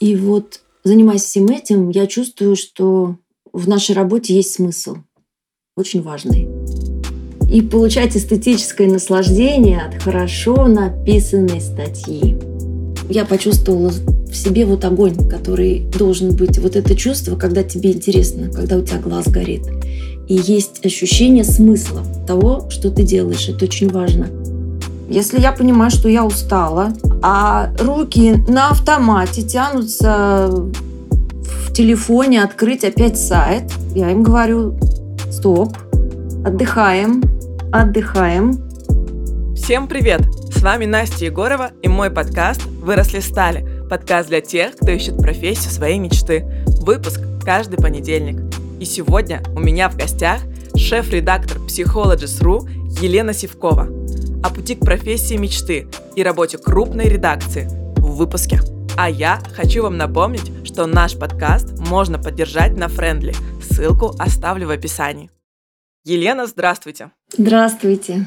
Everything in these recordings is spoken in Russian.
И вот занимаясь всем этим, я чувствую, что в нашей работе есть смысл, очень важный. И получать эстетическое наслаждение от хорошо написанной статьи. Я почувствовала в себе вот огонь, который должен быть. Вот это чувство, когда тебе интересно, когда у тебя глаз горит. И есть ощущение смысла того, что ты делаешь. Это очень важно. Если я понимаю, что я устала, а руки на автомате тянутся в телефоне открыть опять сайт, я им говорю, стоп, отдыхаем, отдыхаем. Всем привет! С вами Настя Егорова и мой подкаст «Выросли стали». Подкаст для тех, кто ищет профессию своей мечты. Выпуск каждый понедельник. И сегодня у меня в гостях шеф-редактор Psychologies.ru Елена Сивкова о пути к профессии мечты и работе крупной редакции в выпуске. А я хочу вам напомнить, что наш подкаст можно поддержать на Френдли. Ссылку оставлю в описании. Елена, здравствуйте. Здравствуйте.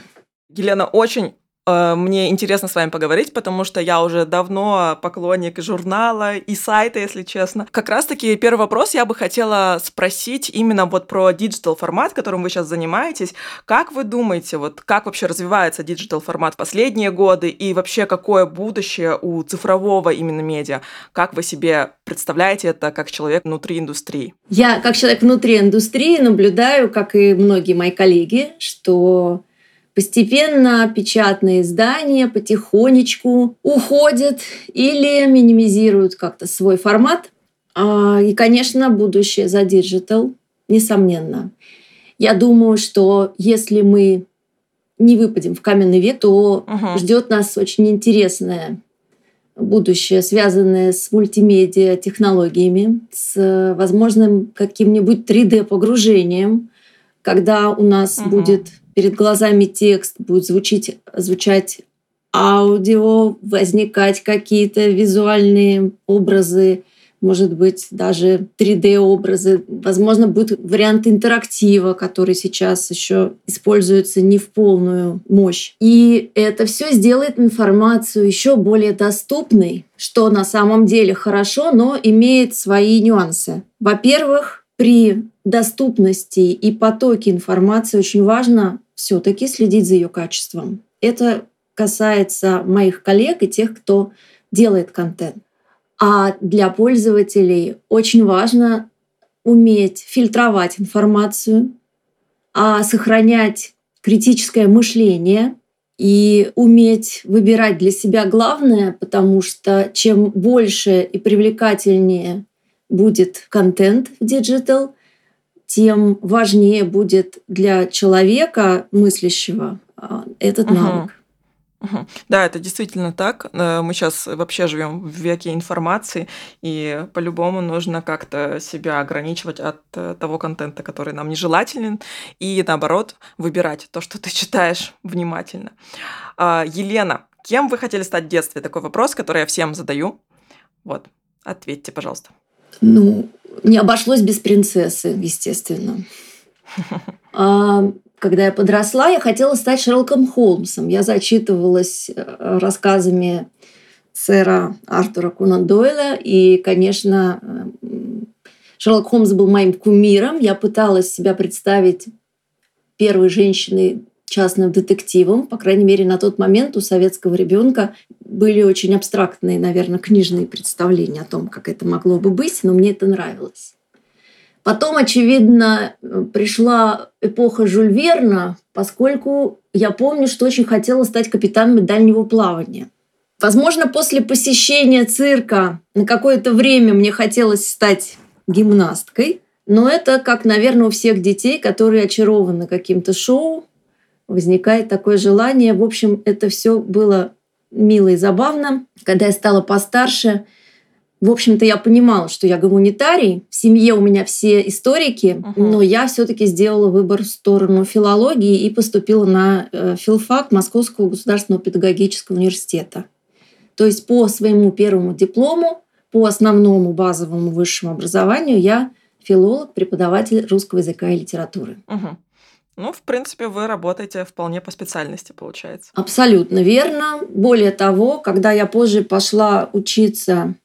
Елена, очень мне интересно с вами поговорить, потому что я уже давно поклонник журнала и сайта, если честно. Как раз-таки первый вопрос я бы хотела спросить именно вот про digital формат, которым вы сейчас занимаетесь. Как вы думаете, вот как вообще развивается digital формат в последние годы и вообще какое будущее у цифрового именно медиа? Как вы себе представляете это как человек внутри индустрии? Я как человек внутри индустрии наблюдаю, как и многие мои коллеги, что Постепенно печатные издания потихонечку уходят или минимизируют как-то свой формат. А, и, конечно, будущее за digital, несомненно. Я думаю, что если мы не выпадем в каменный век, то uh-huh. ждет нас очень интересное будущее, связанное с мультимедиа технологиями, с возможным каким-нибудь 3D-погружением, когда у нас uh-huh. будет перед глазами текст, будет звучить, звучать аудио, возникать какие-то визуальные образы, может быть, даже 3D-образы. Возможно, будет вариант интерактива, который сейчас еще используется не в полную мощь. И это все сделает информацию еще более доступной, что на самом деле хорошо, но имеет свои нюансы. Во-первых, при доступности и потоке информации очень важно все-таки следить за ее качеством. Это касается моих коллег и тех, кто делает контент. А для пользователей очень важно уметь фильтровать информацию, а сохранять критическое мышление и уметь выбирать для себя главное, потому что чем больше и привлекательнее будет контент в digital, тем важнее будет для человека мыслящего а, этот навык. Да, это действительно так. Э, мы сейчас вообще живем в веке информации, и по-любому нужно как-то себя ограничивать от э, того контента, который нам нежелателен, и наоборот выбирать то, что ты читаешь внимательно. А, Елена, кем вы хотели стать в детстве? Такой вопрос, который я всем задаю. Вот, ответьте, пожалуйста. Ну, не обошлось без принцессы, естественно. А, когда я подросла, я хотела стать Шерлоком Холмсом. Я зачитывалась э, рассказами сэра Артура Конан Дойля. И, конечно, э, Шерлок Холмс был моим кумиром. Я пыталась себя представить первой женщиной частным детективом. По крайней мере, на тот момент у советского ребенка были очень абстрактные, наверное, книжные представления о том, как это могло бы быть, но мне это нравилось. Потом, очевидно, пришла эпоха Жюль Верна, поскольку я помню, что очень хотела стать капитаном дальнего плавания. Возможно, после посещения цирка на какое-то время мне хотелось стать гимнасткой, но это как, наверное, у всех детей, которые очарованы каким-то шоу, возникает такое желание. В общем, это все было мило и забавно. Когда я стала постарше, в общем-то, я понимала, что я гуманитарий. В семье у меня все историки, uh-huh. но я все-таки сделала выбор в сторону филологии и поступила на э, филфак Московского государственного педагогического университета. То есть по своему первому диплому, по основному базовому высшему образованию я филолог, преподаватель русского языка и литературы. Uh-huh. Ну, в принципе, вы работаете вполне по специальности, получается. Абсолютно верно. Более того, когда я позже пошла учиться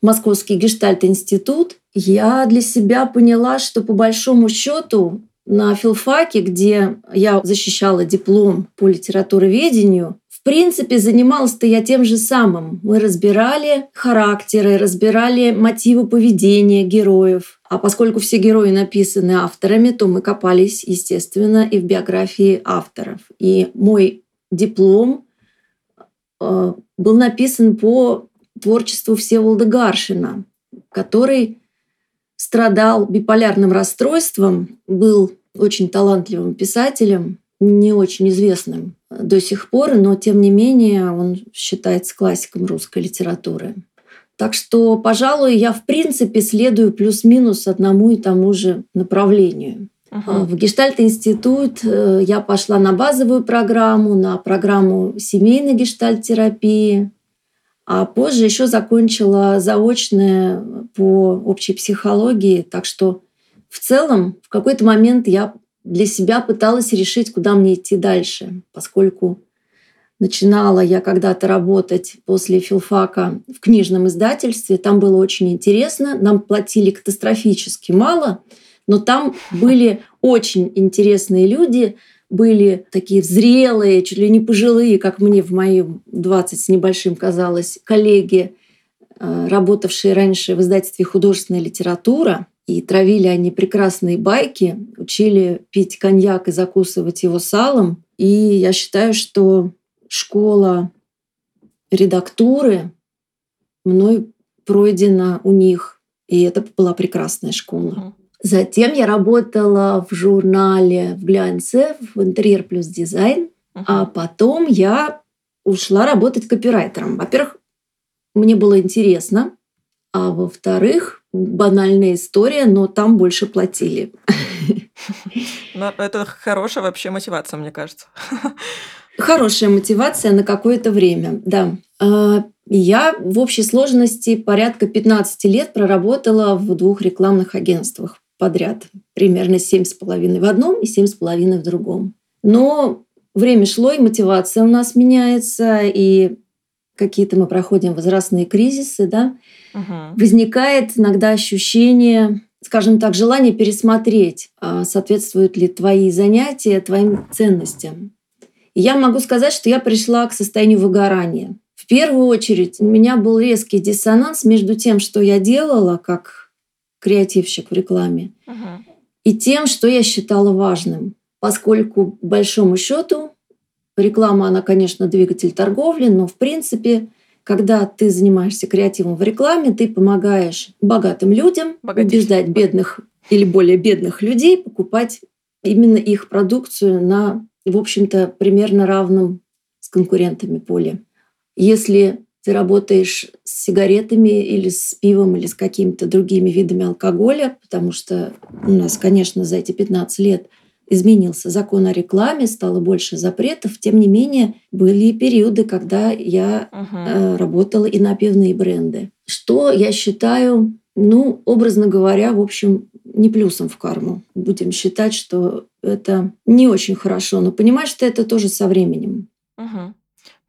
Московский гештальт-институт, я для себя поняла, что по большому счету на филфаке, где я защищала диплом по литературоведению, в принципе, занималась-то я тем же самым. Мы разбирали характеры, разбирали мотивы поведения героев. А поскольку все герои написаны авторами, то мы копались, естественно, и в биографии авторов. И мой диплом э, был написан по творчеству Всеволода Гаршина, который страдал биполярным расстройством, был очень талантливым писателем, не очень известным до сих пор, но тем не менее он считается классиком русской литературы. Так что, пожалуй, я в принципе следую плюс-минус одному и тому же направлению. Uh-huh. В Гештальт-институт э, я пошла на базовую программу, на программу семейной гештальт-терапии, а позже еще закончила заочное по общей психологии. Так что в целом в какой-то момент я для себя пыталась решить, куда мне идти дальше, поскольку начинала я когда-то работать после филфака в книжном издательстве. Там было очень интересно. Нам платили катастрофически мало, но там были очень интересные люди, были такие зрелые, чуть ли не пожилые, как мне в моем 20 с небольшим казалось, коллеги, э, работавшие раньше в издательстве «Художественная литература», и травили они прекрасные байки, учили пить коньяк и закусывать его салом. И я считаю, что школа редактуры мной пройдена у них. И это была прекрасная школа. Затем я работала в журнале в глянце в интерьер плюс дизайн, uh-huh. а потом я ушла работать копирайтером. Во-первых, мне было интересно, а во-вторых, банальная история, но там больше платили. Но это хорошая вообще мотивация, мне кажется. Хорошая мотивация на какое-то время, да. А, я в общей сложности порядка 15 лет проработала в двух рекламных агентствах подряд. Примерно 7,5 в одном и 7,5 в другом. Но время шло, и мотивация у нас меняется, и какие-то мы проходим возрастные кризисы, да, угу. возникает иногда ощущение, скажем так, желание пересмотреть, а соответствуют ли твои занятия твоим ценностям. И я могу сказать, что я пришла к состоянию выгорания. В первую очередь у меня был резкий диссонанс между тем, что я делала как креативщик в рекламе, угу. и тем, что я считала важным. Поскольку, к большому счету, Реклама, она, конечно, двигатель торговли, но в принципе, когда ты занимаешься креативом в рекламе, ты помогаешь богатым людям Богатейшим. убеждать бедных или более бедных людей покупать именно их продукцию на, в общем-то, примерно равном с конкурентами поле. Если ты работаешь с сигаретами или с пивом или с какими-то другими видами алкоголя, потому что у нас, конечно, за эти 15 лет изменился закон о рекламе, стало больше запретов. Тем не менее, были периоды, когда я uh-huh. работала и на пивные бренды. Что я считаю, ну, образно говоря, в общем, не плюсом в карму. Будем считать, что это не очень хорошо. Но понимаешь, что это тоже со временем. Uh-huh.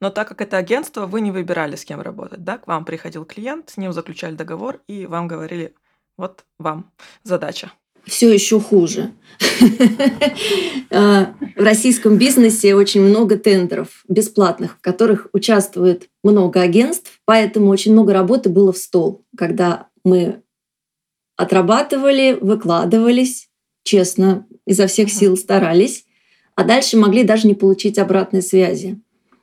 Но так как это агентство, вы не выбирали, с кем работать, да? К вам приходил клиент, с ним заключали договор, и вам говорили, вот вам задача все еще хуже. А, в российском бизнесе очень много тендеров бесплатных, в которых участвует много агентств, поэтому очень много работы было в стол, когда мы отрабатывали, выкладывались, честно, изо всех сил старались, а дальше могли даже не получить обратной связи.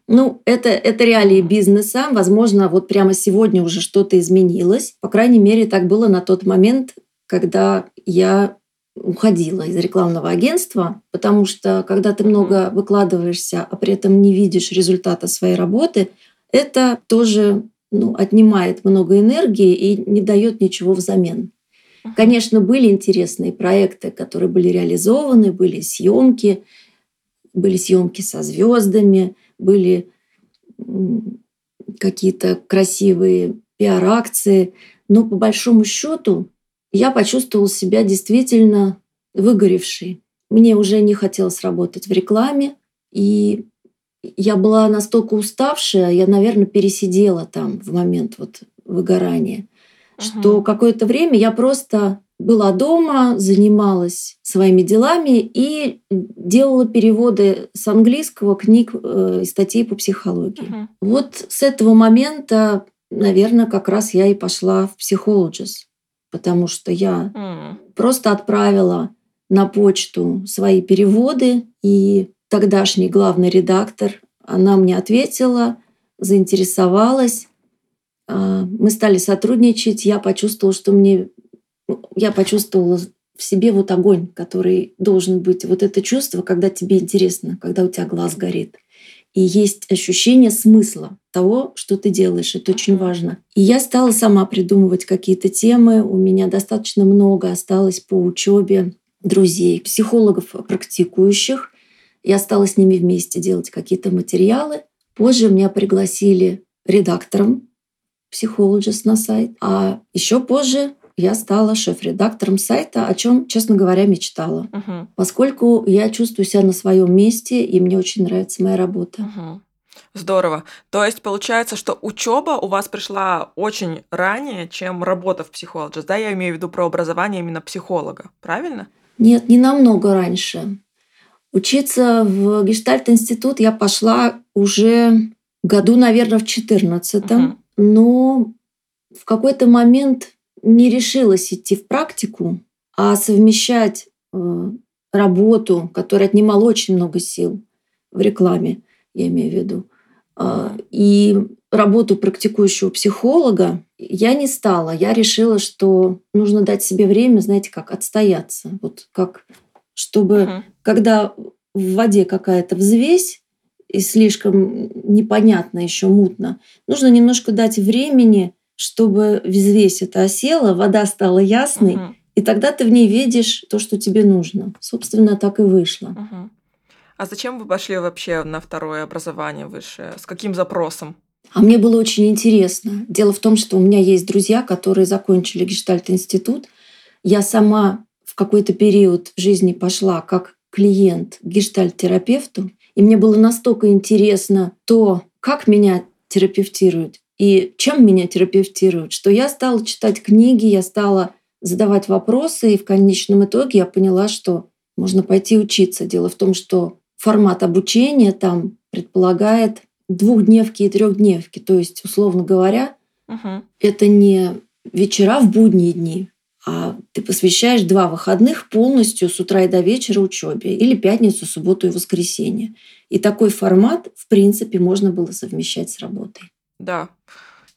Ну, это, это реалии бизнеса. Возможно, вот прямо сегодня уже что-то изменилось. По крайней мере, так было на тот момент, когда я уходила из рекламного агентства, потому что когда ты много выкладываешься, а при этом не видишь результата своей работы, это тоже ну, отнимает много энергии и не дает ничего взамен. Конечно, были интересные проекты, которые были реализованы, были съемки, были съемки со звездами, были какие-то красивые пиар-акции, но по большому счету я почувствовала себя действительно выгоревшей. Мне уже не хотелось работать в рекламе, и я была настолько уставшая, я, наверное, пересидела там в момент вот выгорания. что какое-то время я просто была дома, занималась своими делами и делала переводы с английского книг э, и статей по психологии. Мгм. Вот с этого момента, наверное, как раз я и пошла в психологис, потому что я М. просто отправила на почту свои переводы, и тогдашний главный редактор, она мне ответила, заинтересовалась. А, Мы стали сотрудничать, я почувствовала, что мне... ну, Я почувствовала в себе вот огонь, который должен быть. Вот это чувство, когда тебе интересно, когда у тебя глаз горит. И есть ощущение смысла того, что ты делаешь. Это очень важно. И я стала сама придумывать какие-то темы. У меня достаточно много осталось по учебе друзей, психологов практикующих. Я стала с ними вместе делать какие-то материалы. Позже меня пригласили редактором психологist на сайт. А еще позже я стала шеф-редактором сайта, о чем, честно говоря, мечтала. Мгм. Поскольку я чувствую себя на своем месте, и мне очень нравится моя работа. Мгм. Здорово. То есть получается, что учеба у вас пришла очень ранее, чем работа в психологии. Да, я имею в виду про образование именно психолога, правильно? Нет, не намного раньше. Учиться в Гештальт-институт я пошла уже году, наверное, в 14 Мгм. но в какой-то момент не решилась идти в практику, а совмещать э, работу, которая отнимала очень много сил в рекламе, я имею в виду, а, и работу практикующего психолога я не стала. Я решила, что нужно дать себе время, знаете, как отстояться. Вот как, чтобы Мгм. когда в воде какая-то взвесь и слишком непонятно еще мутно, нужно немножко дать времени, чтобы взвесь это осела, вода стала ясной, Мгм. и тогда ты в ней видишь то, что тебе нужно. Собственно, так и вышло. Мгм. А зачем вы пошли вообще на второе образование высшее? С каким запросом? А мне было очень интересно. Дело в том, что у меня есть друзья, которые закончили гештальт-институт. Я сама в какой-то период в жизни пошла как клиент к гештальт-терапевту. И мне было настолько интересно то, как меня терапевтируют и чем меня терапевтируют, что я стала читать книги, я стала задавать вопросы, и в конечном итоге я поняла, что можно пойти учиться. Дело в том, что формат обучения там предполагает двухдневки и трехдневки. То есть, условно говоря, Мгм. это не вечера в будние дни, а ты посвящаешь два выходных полностью с утра и до вечера учебе или пятницу, субботу и воскресенье. И такой формат, в принципе, можно было совмещать с работой. Да,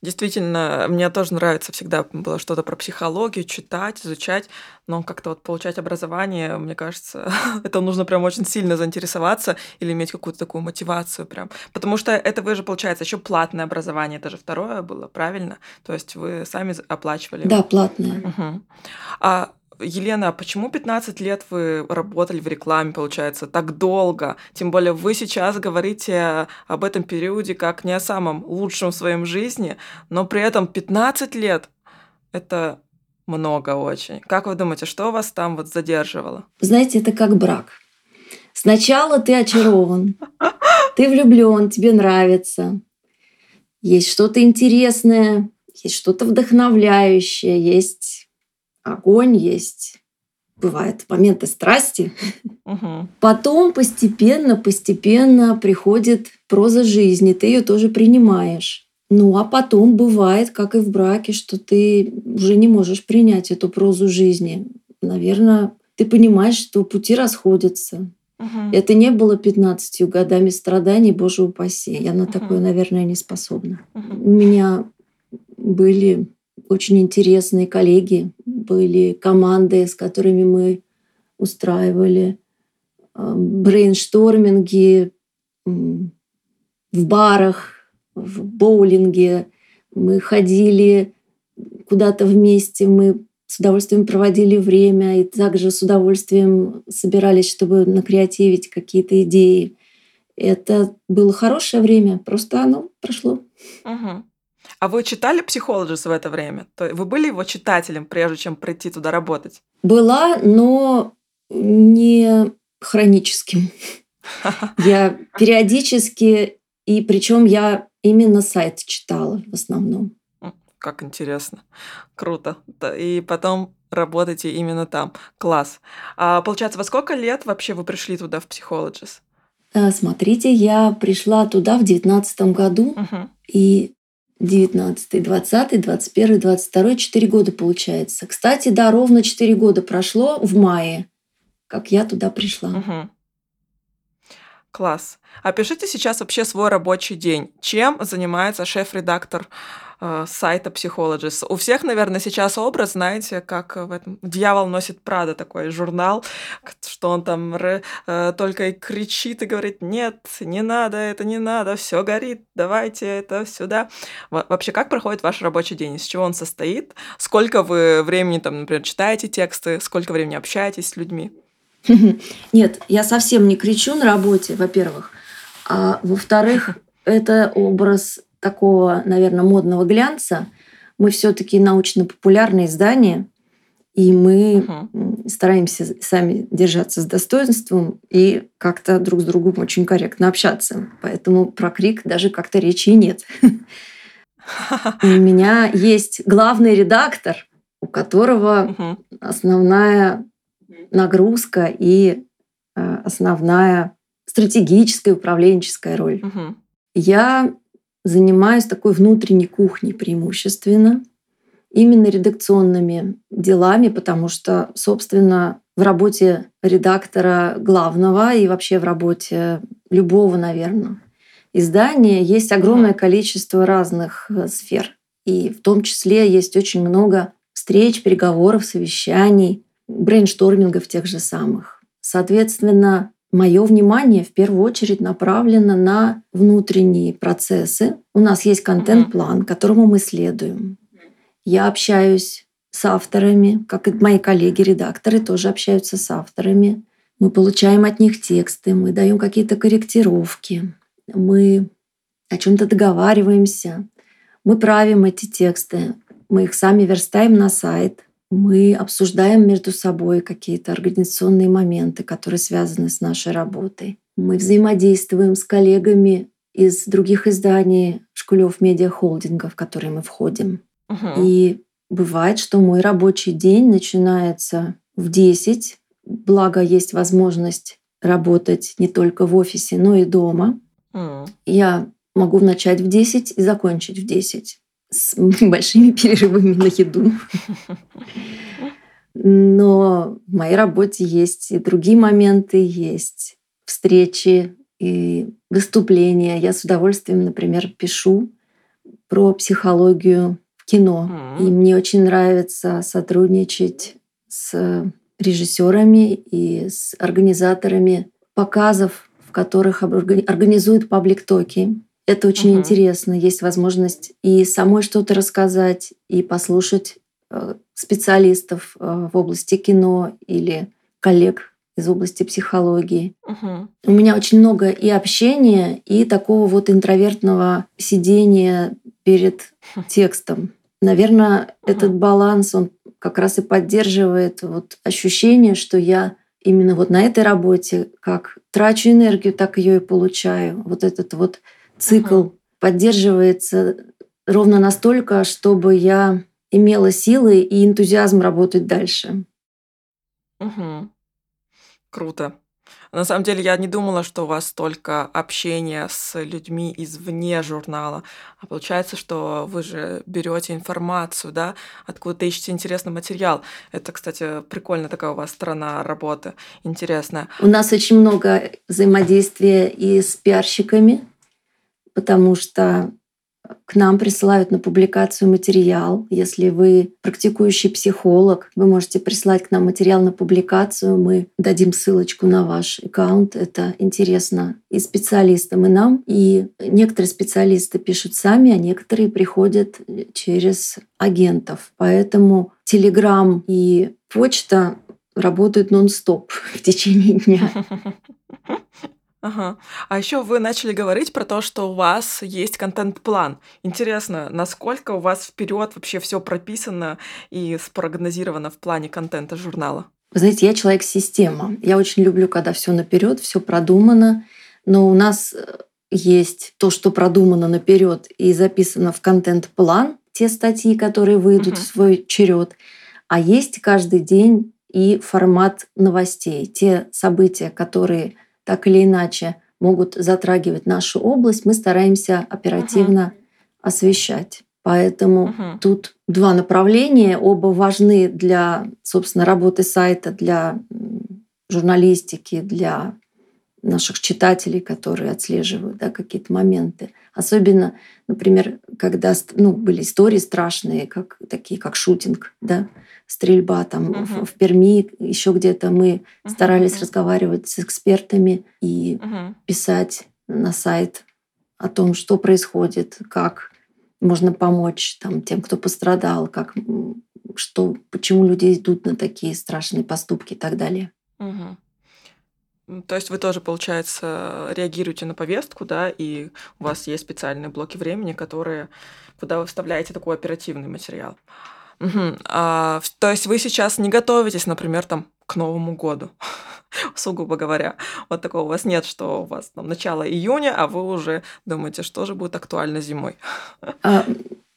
действительно, мне тоже нравится всегда было что-то про психологию читать, изучать, но как-то вот получать образование, мне кажется, это нужно прям очень сильно заинтересоваться или иметь какую-то такую мотивацию прям. Потому что это вы же, получается, еще платное образование, это же второе было, правильно? То есть вы сами оплачивали. Да, платное. Мгм. А Елена, а почему 15 лет вы работали в рекламе, получается, так долго? Тем более вы сейчас говорите об этом периоде как не о самом лучшем в своем жизни, но при этом 15 лет — это много очень. Как вы думаете, что вас там вот задерживало? Знаете, это как брак. Сначала ты очарован, ты влюблен, тебе нравится, есть что-то интересное, есть что-то вдохновляющее, есть огонь, есть бывают моменты страсти. Мгм. Потом постепенно, постепенно приходит проза жизни, ты ее тоже принимаешь. Ну а потом бывает, как и в браке, что ты уже не можешь принять эту прозу жизни. Наверное, ты понимаешь, что пути расходятся. Мгм. Это не было 15 годами страданий, боже упаси. Я на Мгм. такое, наверное, не способна. Мгм. У меня были очень интересные коллеги, были команды, с которыми мы устраивали э, брейншторминги в барах, в боулинге. Мы ходили куда-то вместе, мы с удовольствием проводили время и также с удовольствием собирались, чтобы накреативить какие-то идеи. Это было хорошее время, просто оно прошло. Мгм. А вы читали «Психологис» в это время? То вы были его читателем, прежде чем прийти туда работать? Была, но не хроническим. Я периодически, и причем я именно сайт читала в основном. как интересно. Круто. И потом работаете именно там. Класс. А получается, во сколько лет вообще вы пришли туда в Psychologist? Да, смотрите, я пришла туда в девятнадцатом году, Угу. и 19, 20, 21, 22, 4 года получается. Кстати, да, ровно 4 года прошло в мае, как я туда пришла. Угу. Класс. Опишите сейчас вообще свой рабочий день. Чем занимается шеф-редактор э, сайта Psychologist? У всех, наверное, сейчас образ, знаете, как в этом «Дьявол носит Прада» такой журнал, что он там э, только и кричит и говорит «Нет, не надо, это не надо, все горит, давайте это сюда». Во- Вообще, как проходит ваш рабочий день? Из чего он состоит? Сколько вы времени, там, например, читаете тексты? Сколько времени общаетесь с людьми? Нет, я совсем не кричу на работе, во-первых. А во-вторых, это образ такого, наверное, модного глянца. Мы все-таки научно-популярное издание, и мы м, стараемся сами держаться с достоинством и как-то друг с другом очень корректно общаться. Поэтому про крик даже как-то речи и нет. У меня есть главный редактор, у которого основная нагрузка и э, основная стратегическая управленческая роль. Мгм. Я занимаюсь такой внутренней кухней преимущественно, именно редакционными делами, потому что, собственно, в работе редактора главного и вообще в работе любого, наверное, издания есть огромное количество разных э, сфер. И в том числе есть очень много встреч, переговоров, совещаний, брейнштормингов тех же самых. Соответственно, мое внимание в первую очередь направлено на внутренние процессы. У нас есть контент-план, которому мы следуем. Я общаюсь с авторами, как и мои коллеги-редакторы тоже общаются с авторами. Мы получаем от них тексты, мы даем какие-то корректировки, мы о чем-то договариваемся, мы правим эти тексты, мы их сами верстаем на сайт, мы обсуждаем между собой какие-то организационные моменты, которые связаны с нашей работой. Мы взаимодействуем с коллегами из других изданий Шкулев Медиа Холдинга, в которые мы входим. Мгм. И бывает, что мой рабочий день начинается в 10, благо есть возможность работать не только в офисе, но и дома. М. Я могу начать в 10 и закончить в 10 с большими перерывами на еду. Но в моей работе есть и другие моменты, есть встречи и выступления. Я с удовольствием, например, пишу про психологию кино. И мне очень нравится сотрудничать с режиссерами и с организаторами показов, в которых организуют паблик-токи. Это очень Мгм. интересно. Есть возможность и самой что-то рассказать, и послушать э, специалистов э, в области кино или коллег из области психологии. Мгм. У меня очень много и общения, и такого вот интровертного сидения перед текстом. Наверное, этот баланс, он как раз и поддерживает вот ощущение, что я именно вот на этой работе как трачу энергию, так ее и получаю. Вот этот вот цикл Мгм. поддерживается ровно настолько, чтобы я имела силы и энтузиазм работать дальше. Мгм. Круто. На самом деле я не думала, что у вас столько общения с людьми извне журнала. А получается, что вы же берете информацию, да, откуда-то ищете интересный материал. Это, кстати, прикольно такая у вас сторона работы, интересная. У нас очень много взаимодействия и с пиарщиками, потому что к нам присылают на публикацию материал. Если вы практикующий психолог, вы можете прислать к нам материал на публикацию. Мы дадим ссылочку на ваш аккаунт. Это интересно и специалистам, и нам. И некоторые специалисты пишут сами, а некоторые приходят через агентов. Поэтому Телеграм и почта работают нон-стоп в течение дня. Ага. А еще вы начали говорить про то, что у вас есть контент-план. Интересно, насколько у вас вперед вообще все прописано и спрогнозировано в плане контента журнала? Вы знаете, я человек-система. Я очень люблю, когда все наперед, все продумано. Но у нас э, есть то, что продумано наперед и записано в контент-план. те статьи, которые выйдут Мгм. в свой черед, а есть каждый день и формат новостей. Те события, которые так или иначе могут затрагивать нашу область, мы стараемся оперативно освещать. Поэтому Мгм. тут два направления, оба важны для, собственно, работы сайта, для журналистики, для наших читателей, которые отслеживают да, какие-то моменты. Особенно, например, когда ну, были истории страшные, как, такие как шутинг, да, стрельба там Мгм. в, в Перми, еще где-то мы Мгм, старались мгм. разговаривать с экспертами и Мгм. писать на сайт о том, что происходит, как можно помочь там, тем, кто пострадал, как, что, почему люди идут на такие страшные поступки и так далее. М, То есть вы тоже, получается, реагируете на повестку, да, и у вас есть специальные блоки времени, которые, куда вы вставляете такой оперативный материал. Мгм. А, то есть вы сейчас не готовитесь, например, там к Новому году, сугубо говоря. Вот такого у вас нет, что у вас там начало июня, а вы уже думаете, что же будет актуально зимой. А,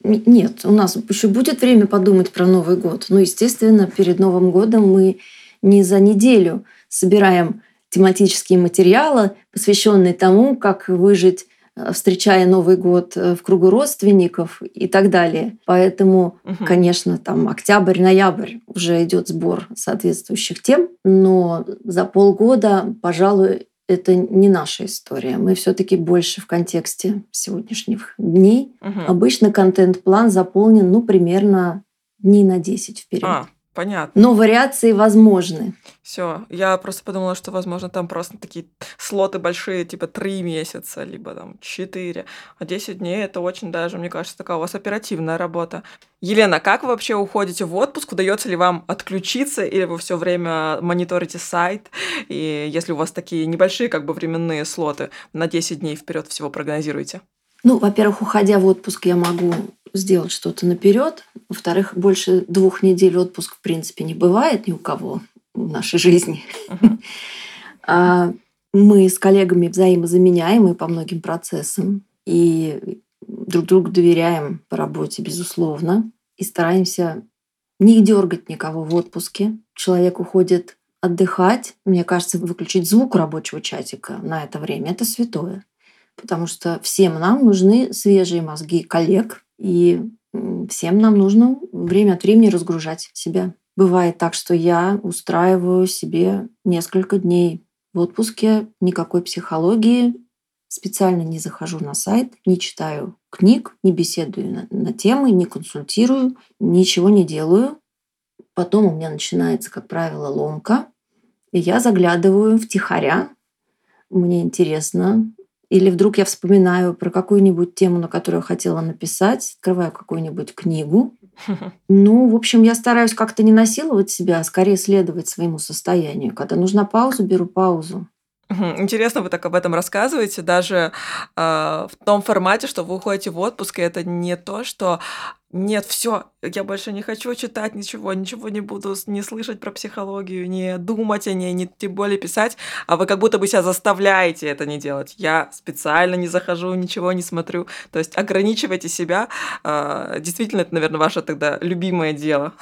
нет, у нас еще будет время подумать про Новый год. Ну, естественно, перед Новым годом мы не за неделю собираем тематические материалы, посвященные тому, как выжить, встречая Новый год э, в кругу родственников и так далее. Поэтому Мгм. Конечно, там октябрь-ноябрь уже идет сбор соответствующих тем, но за полгода, пожалуй, это не наша история. Мы все-таки больше в контексте сегодняшних дней. Мгм. Обычно контент-план заполнен, ну, примерно дней на 10 вперед. А, понятно. Но вариации возможны. Все, я просто подумала, что, возможно, там просто такие слоты большие, типа три месяца, либо там четыре. А 10 дней это очень даже, мне кажется, такая у вас оперативная работа. Елена, как вы вообще уходите в отпуск? Удается ли вам отключиться, или вы все время мониторите сайт? И если у вас такие небольшие как бы временные слоты, на 10 дней вперед всего прогнозируете? Ну, во-первых, уходя в отпуск, я могу сделать что-то наперед. Во-вторых, больше двух недель отпуск, в принципе, не бывает ни у кого в нашей жизни. А Мы с коллегами взаимозаменяемы по многим процессам и друг другу доверяем по работе, безусловно, и стараемся не дергать никого в отпуске. Человек уходит отдыхать. Мне кажется, выключить звук рабочего чатика на это время – это святое. Потому что всем нам нужны свежие мозги коллег, и всем нам нужно время от времени разгружать себя. Бывает так, что я устраиваю себе несколько дней в отпуске, никакой психологии, специально не захожу на сайт, не читаю книг, не беседую на, на темы, не консультирую, ничего не делаю. Потом у меня начинается, как правило, ломка, и я заглядываю втихаря. Мне интересно. Или вдруг я вспоминаю про какую-нибудь тему, на которую я хотела написать, открываю какую-нибудь книгу. Ну, в общем, я стараюсь как-то не насиловать себя, а скорее следовать своему состоянию. Когда нужна пауза, беру паузу. Интересно, вы так об этом рассказываете, даже а, в том формате, что вы уходите в отпуск, и это не то, что нет, все, я больше не хочу читать ничего, ничего не буду не слышать про психологию, не думать о ней, не тем более писать, а вы как будто бы себя заставляете это не делать. Я специально не захожу, ничего не смотрю. То есть ограничивайте себя. А, Действительно, это, наверное, ваше тогда любимое дело.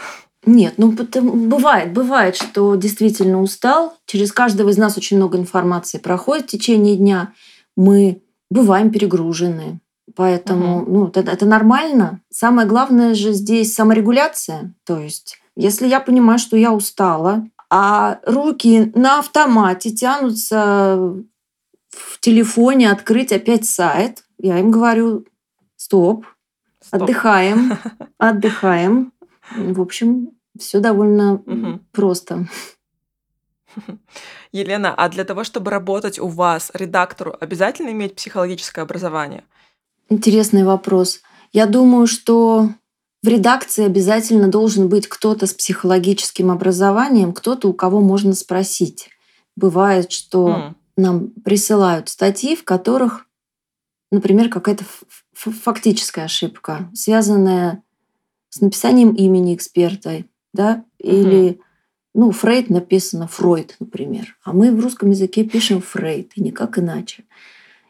Нет, ну бывает, бывает, что действительно устал. Через каждого из нас очень много информации проходит в течение дня. Мы бываем перегружены. Поэтому ну, это, это нормально. Самое главное же здесь саморегуляция. То есть, если я понимаю, что я устала, а руки на автомате тянутся в телефоне открыть опять сайт, я им говорю, стоп, Стоп. отдыхаем, отдыхаем. В общем, все довольно Мгм. просто. Елена, а для того, чтобы работать у вас, редактору, обязательно иметь психологическое образование? Интересный вопрос. Я думаю, что в редакции обязательно должен быть кто-то с психологическим образованием, кто-то, у кого можно спросить. Бывает, что М, нам присылают статьи, в которых, например, какая-то фактическая ошибка, связанная с написанием имени эксперта, да, или ну, Фрейд написано Фройд, например, а мы в русском языке пишем Фрейд, и никак иначе.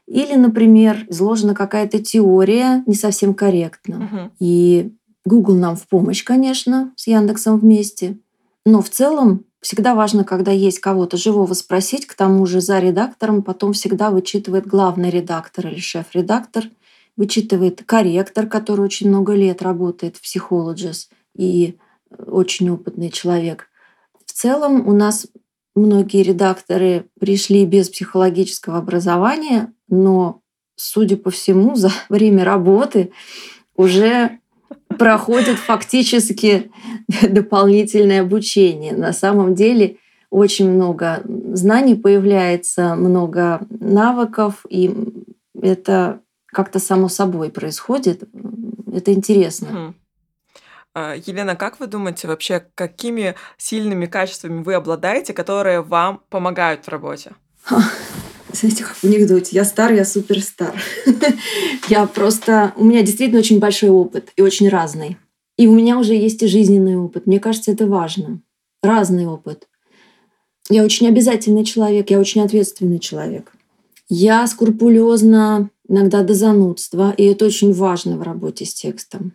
Или, например, изложена какая-то теория не совсем корректно. мгм. И Google нам в помощь, конечно, с Яндексом вместе. Но в целом всегда важно, когда есть кого-то живого спросить, к тому же за редактором потом всегда вычитывает главный редактор или шеф-редактор, вычитывает корректор, который очень много лет работает в Psychologist и очень опытный человек. В целом у нас многие редакторы пришли без психологического образования, но, судя по всему, за время работы уже проходят фактически дополнительное обучение. На самом деле очень много знаний появляется, много навыков, и это как-то само собой происходит. Это интересно. А, Елена, как вы думаете вообще, какими сильными качествами вы обладаете, которые вам помогают в работе? Знаете, как в анекдоте. Я стар, я суперстар. я просто... У меня действительно очень большой опыт и очень разный. И у меня уже есть и жизненный опыт. Мне кажется, это важно. Разный опыт. Я очень обязательный человек, я очень ответственный человек. Я скрупулезно, иногда до занудства, и это очень важно в работе с текстом.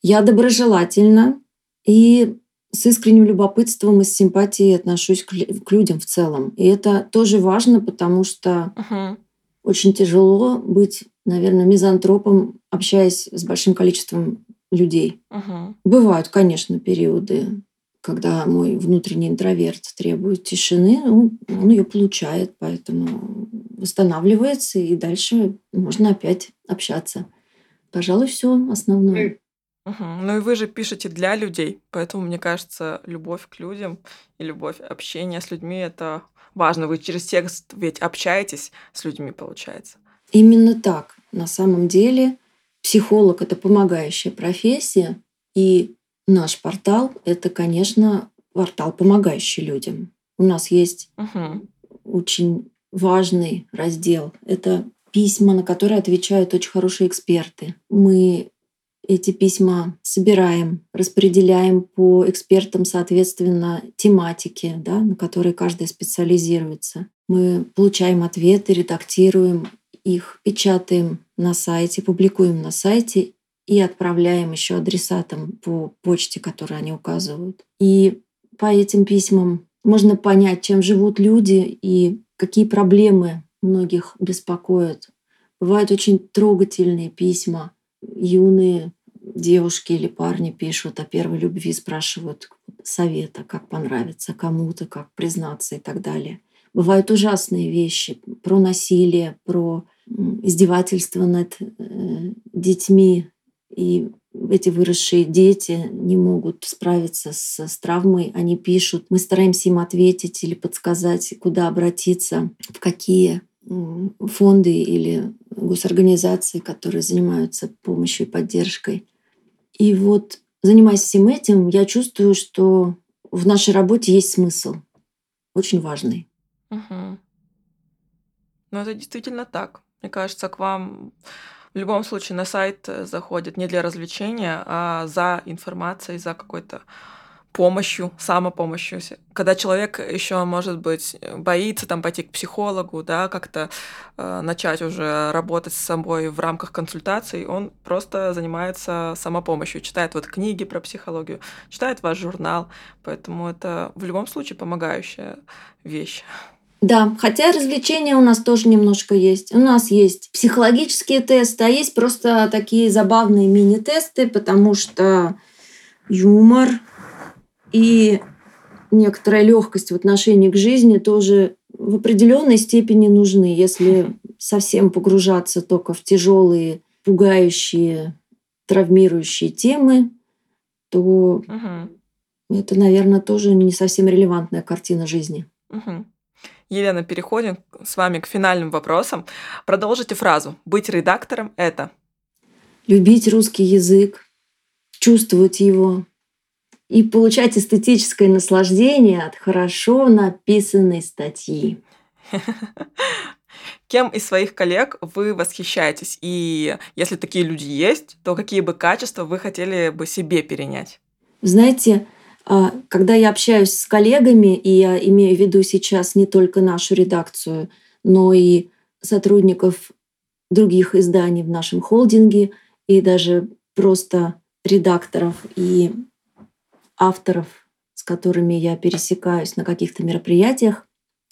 Я доброжелательна и с искренним любопытством и с симпатией отношусь к, к людям в целом. И это тоже важно, потому что uh-huh. очень тяжело быть, наверное, мизантропом, общаясь с большим количеством людей. Uh-huh. Бывают, конечно, периоды, когда мой внутренний интроверт требует тишины, он, он ее получает, поэтому восстанавливается, и дальше можно опять общаться. Пожалуй, все основное. Угу. Ну и вы же пишете для людей, поэтому, мне кажется, любовь к людям и любовь общения с людьми это важно. Вы через текст ведь общаетесь с людьми, получается. Именно так. На самом деле психолог это помогающая профессия, и наш портал это, конечно, портал, помогающий людям. У нас есть угу. очень важный раздел. Это письма, на которые отвечают очень хорошие эксперты. Мы эти письма собираем, распределяем по экспертам, соответственно, тематике, да, на которой каждый специализируется. Мы получаем ответы, редактируем их, печатаем на сайте, публикуем на сайте и отправляем еще адресатам по почте, которую они указывают. И по этим письмам можно понять, чем живут люди и какие проблемы многих беспокоят. Бывают очень трогательные письма, юные девушки или парни пишут о первой любви, спрашивают совета, как понравиться кому-то, как признаться и так далее. Бывают ужасные вещи про насилие, про издевательство над э, детьми. И эти выросшие дети не могут справиться с, с травмой. Они пишут, мы стараемся им ответить или подсказать, куда обратиться, в какие фонды или госорганизации, которые занимаются помощью и поддержкой. И вот занимаясь всем этим, я чувствую, что в нашей работе есть смысл, очень важный. Угу. Ну, это действительно так. Мне кажется, к вам в любом случае на сайт заходят не для развлечения, а за информацией, за какой-то помощью, самопомощью. Когда человек еще, может быть, боится там пойти к психологу, да, как-то э, начать уже работать с собой в рамках консультаций, он просто занимается самопомощью, читает вот книги про психологию, читает ваш журнал, поэтому это в любом случае помогающая вещь. Да, хотя развлечения у нас тоже немножко есть. У нас есть психологические тесты, а есть просто такие забавные мини-тесты, потому что юмор, и некоторая легкость в отношении к жизни тоже в определенной степени нужны. Если совсем погружаться только в тяжелые, пугающие, травмирующие темы, то угу. это, наверное, тоже не совсем релевантная картина жизни. Угу. Елена, переходим с вами к финальным вопросам. Продолжите фразу. Быть редактором – это? Любить русский язык, чувствовать его, и получать эстетическое наслаждение от хорошо написанной статьи. Кем из своих коллег вы восхищаетесь? И если такие люди есть, то какие бы качества вы хотели бы себе перенять? Знаете, когда я общаюсь с коллегами, и я имею в виду сейчас не только нашу редакцию, но и сотрудников других изданий в нашем холдинге, и даже просто редакторов и авторов, с которыми я пересекаюсь на каких-то мероприятиях,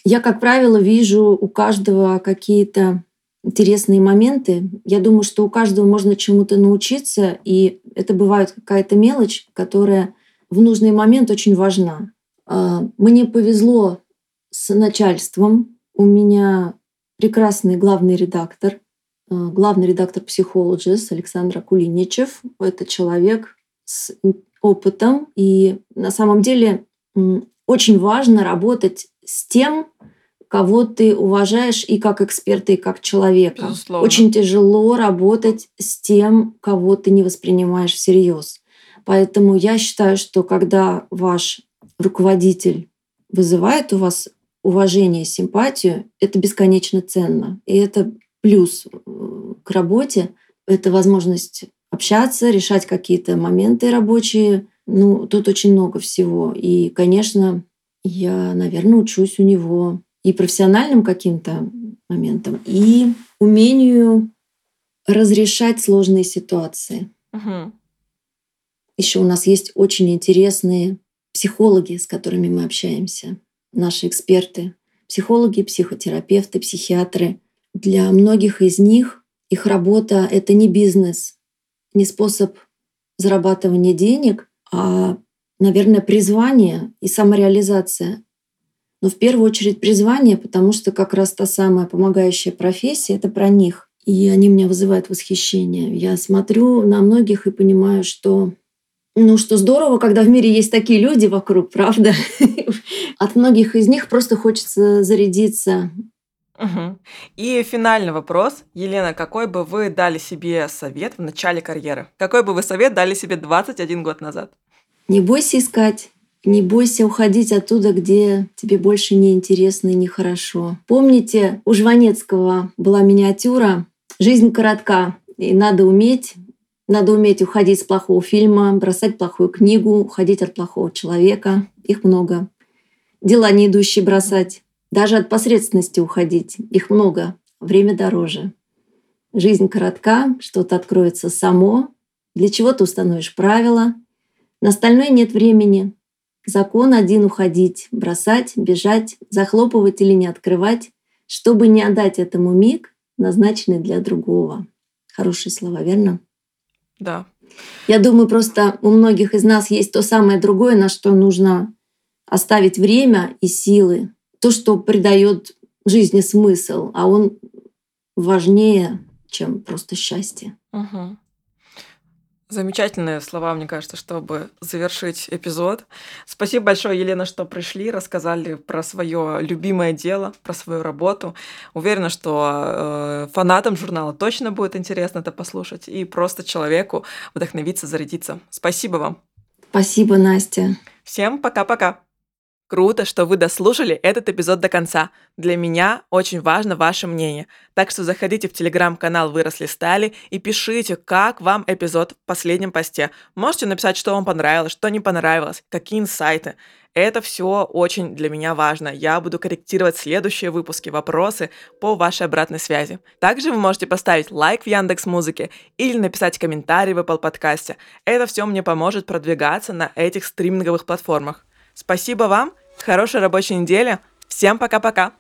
я, как правило, вижу у каждого какие-то интересные моменты. Я думаю, что у каждого можно чему-то научиться, и это бывает какая-то мелочь, которая в нужный момент очень важна. А, мне повезло с начальством. У меня прекрасный главный редактор, а, главный редактор Psychologist Александр Акулиничев. Это человек с опытом. И на самом деле очень важно работать с тем, кого ты уважаешь и как эксперта, и как человека. Безусловно. Очень тяжело работать с тем, кого ты не воспринимаешь всерьез. Поэтому я считаю, что когда ваш руководитель вызывает у вас уважение, симпатию, это бесконечно ценно. И это плюс э, к работе. Это возможность общаться, решать какие-то моменты рабочие. Ну, тут очень много всего. И, конечно, я, наверное, учусь у него и профессиональным каким-то моментом, и умению разрешать сложные ситуации. Угу. Еще у нас есть очень интересные психологи, с которыми мы общаемся, наши эксперты, психологи, психотерапевты, психиатры. Для многих из них их работа — это не бизнес, не способ зарабатывания денег, а, наверное, призвание и самореализация но в первую очередь призвание, потому что как раз та самая помогающая профессия — это про них. И они меня вызывают восхищение. Я смотрю на многих и понимаю, что ну, что здорово, когда в мире есть такие люди вокруг, правда? От многих из них просто хочется зарядиться. Угу. И финальный вопрос. Елена, какой бы вы дали себе совет в начале карьеры? Какой бы вы совет дали себе 21 год назад? Не бойся искать. Не бойся уходить оттуда, где тебе больше не интересно и нехорошо. Помните, у Жванецкого была миниатюра «Жизнь коротка, и надо уметь надо уметь уходить с плохого фильма, бросать плохую книгу, уходить от плохого человека. Их много. Дела не идущие бросать. Даже от посредственности уходить. Их много. Время дороже. Жизнь коротка, что-то откроется само. Для чего ты установишь правила. На остальное нет времени. Закон один — уходить, бросать, бежать, захлопывать или не открывать, чтобы не отдать этому миг, назначенный для другого. Хорошие слова, верно? Да. Я думаю, просто у многих из нас есть то самое другое, на что нужно оставить время и силы. То, что придает жизни смысл, а он важнее, чем просто счастье. Угу. Замечательные слова, мне кажется, чтобы завершить эпизод. Спасибо большое, Елена, что пришли, рассказали про свое любимое дело, про свою работу. Уверена, что э, фанатам журнала точно будет интересно это послушать и просто человеку вдохновиться, зарядиться. Спасибо вам. Спасибо, Настя. Всем пока-пока. Круто, что вы дослушали этот эпизод до конца. Для меня очень важно ваше мнение. Так что заходите в телеграм-канал «Выросли стали» и пишите, как вам эпизод в последнем посте. Можете написать, что вам понравилось, что не понравилось, какие инсайты. Это все очень для меня важно. Я буду корректировать следующие выпуски, вопросы по вашей обратной связи. Также вы можете поставить лайк в Яндекс Музыке или написать комментарий в Apple подкасте. Это все мне поможет продвигаться на этих стриминговых платформах. Спасибо вам, хорошей рабочей недели. Всем пока-пока.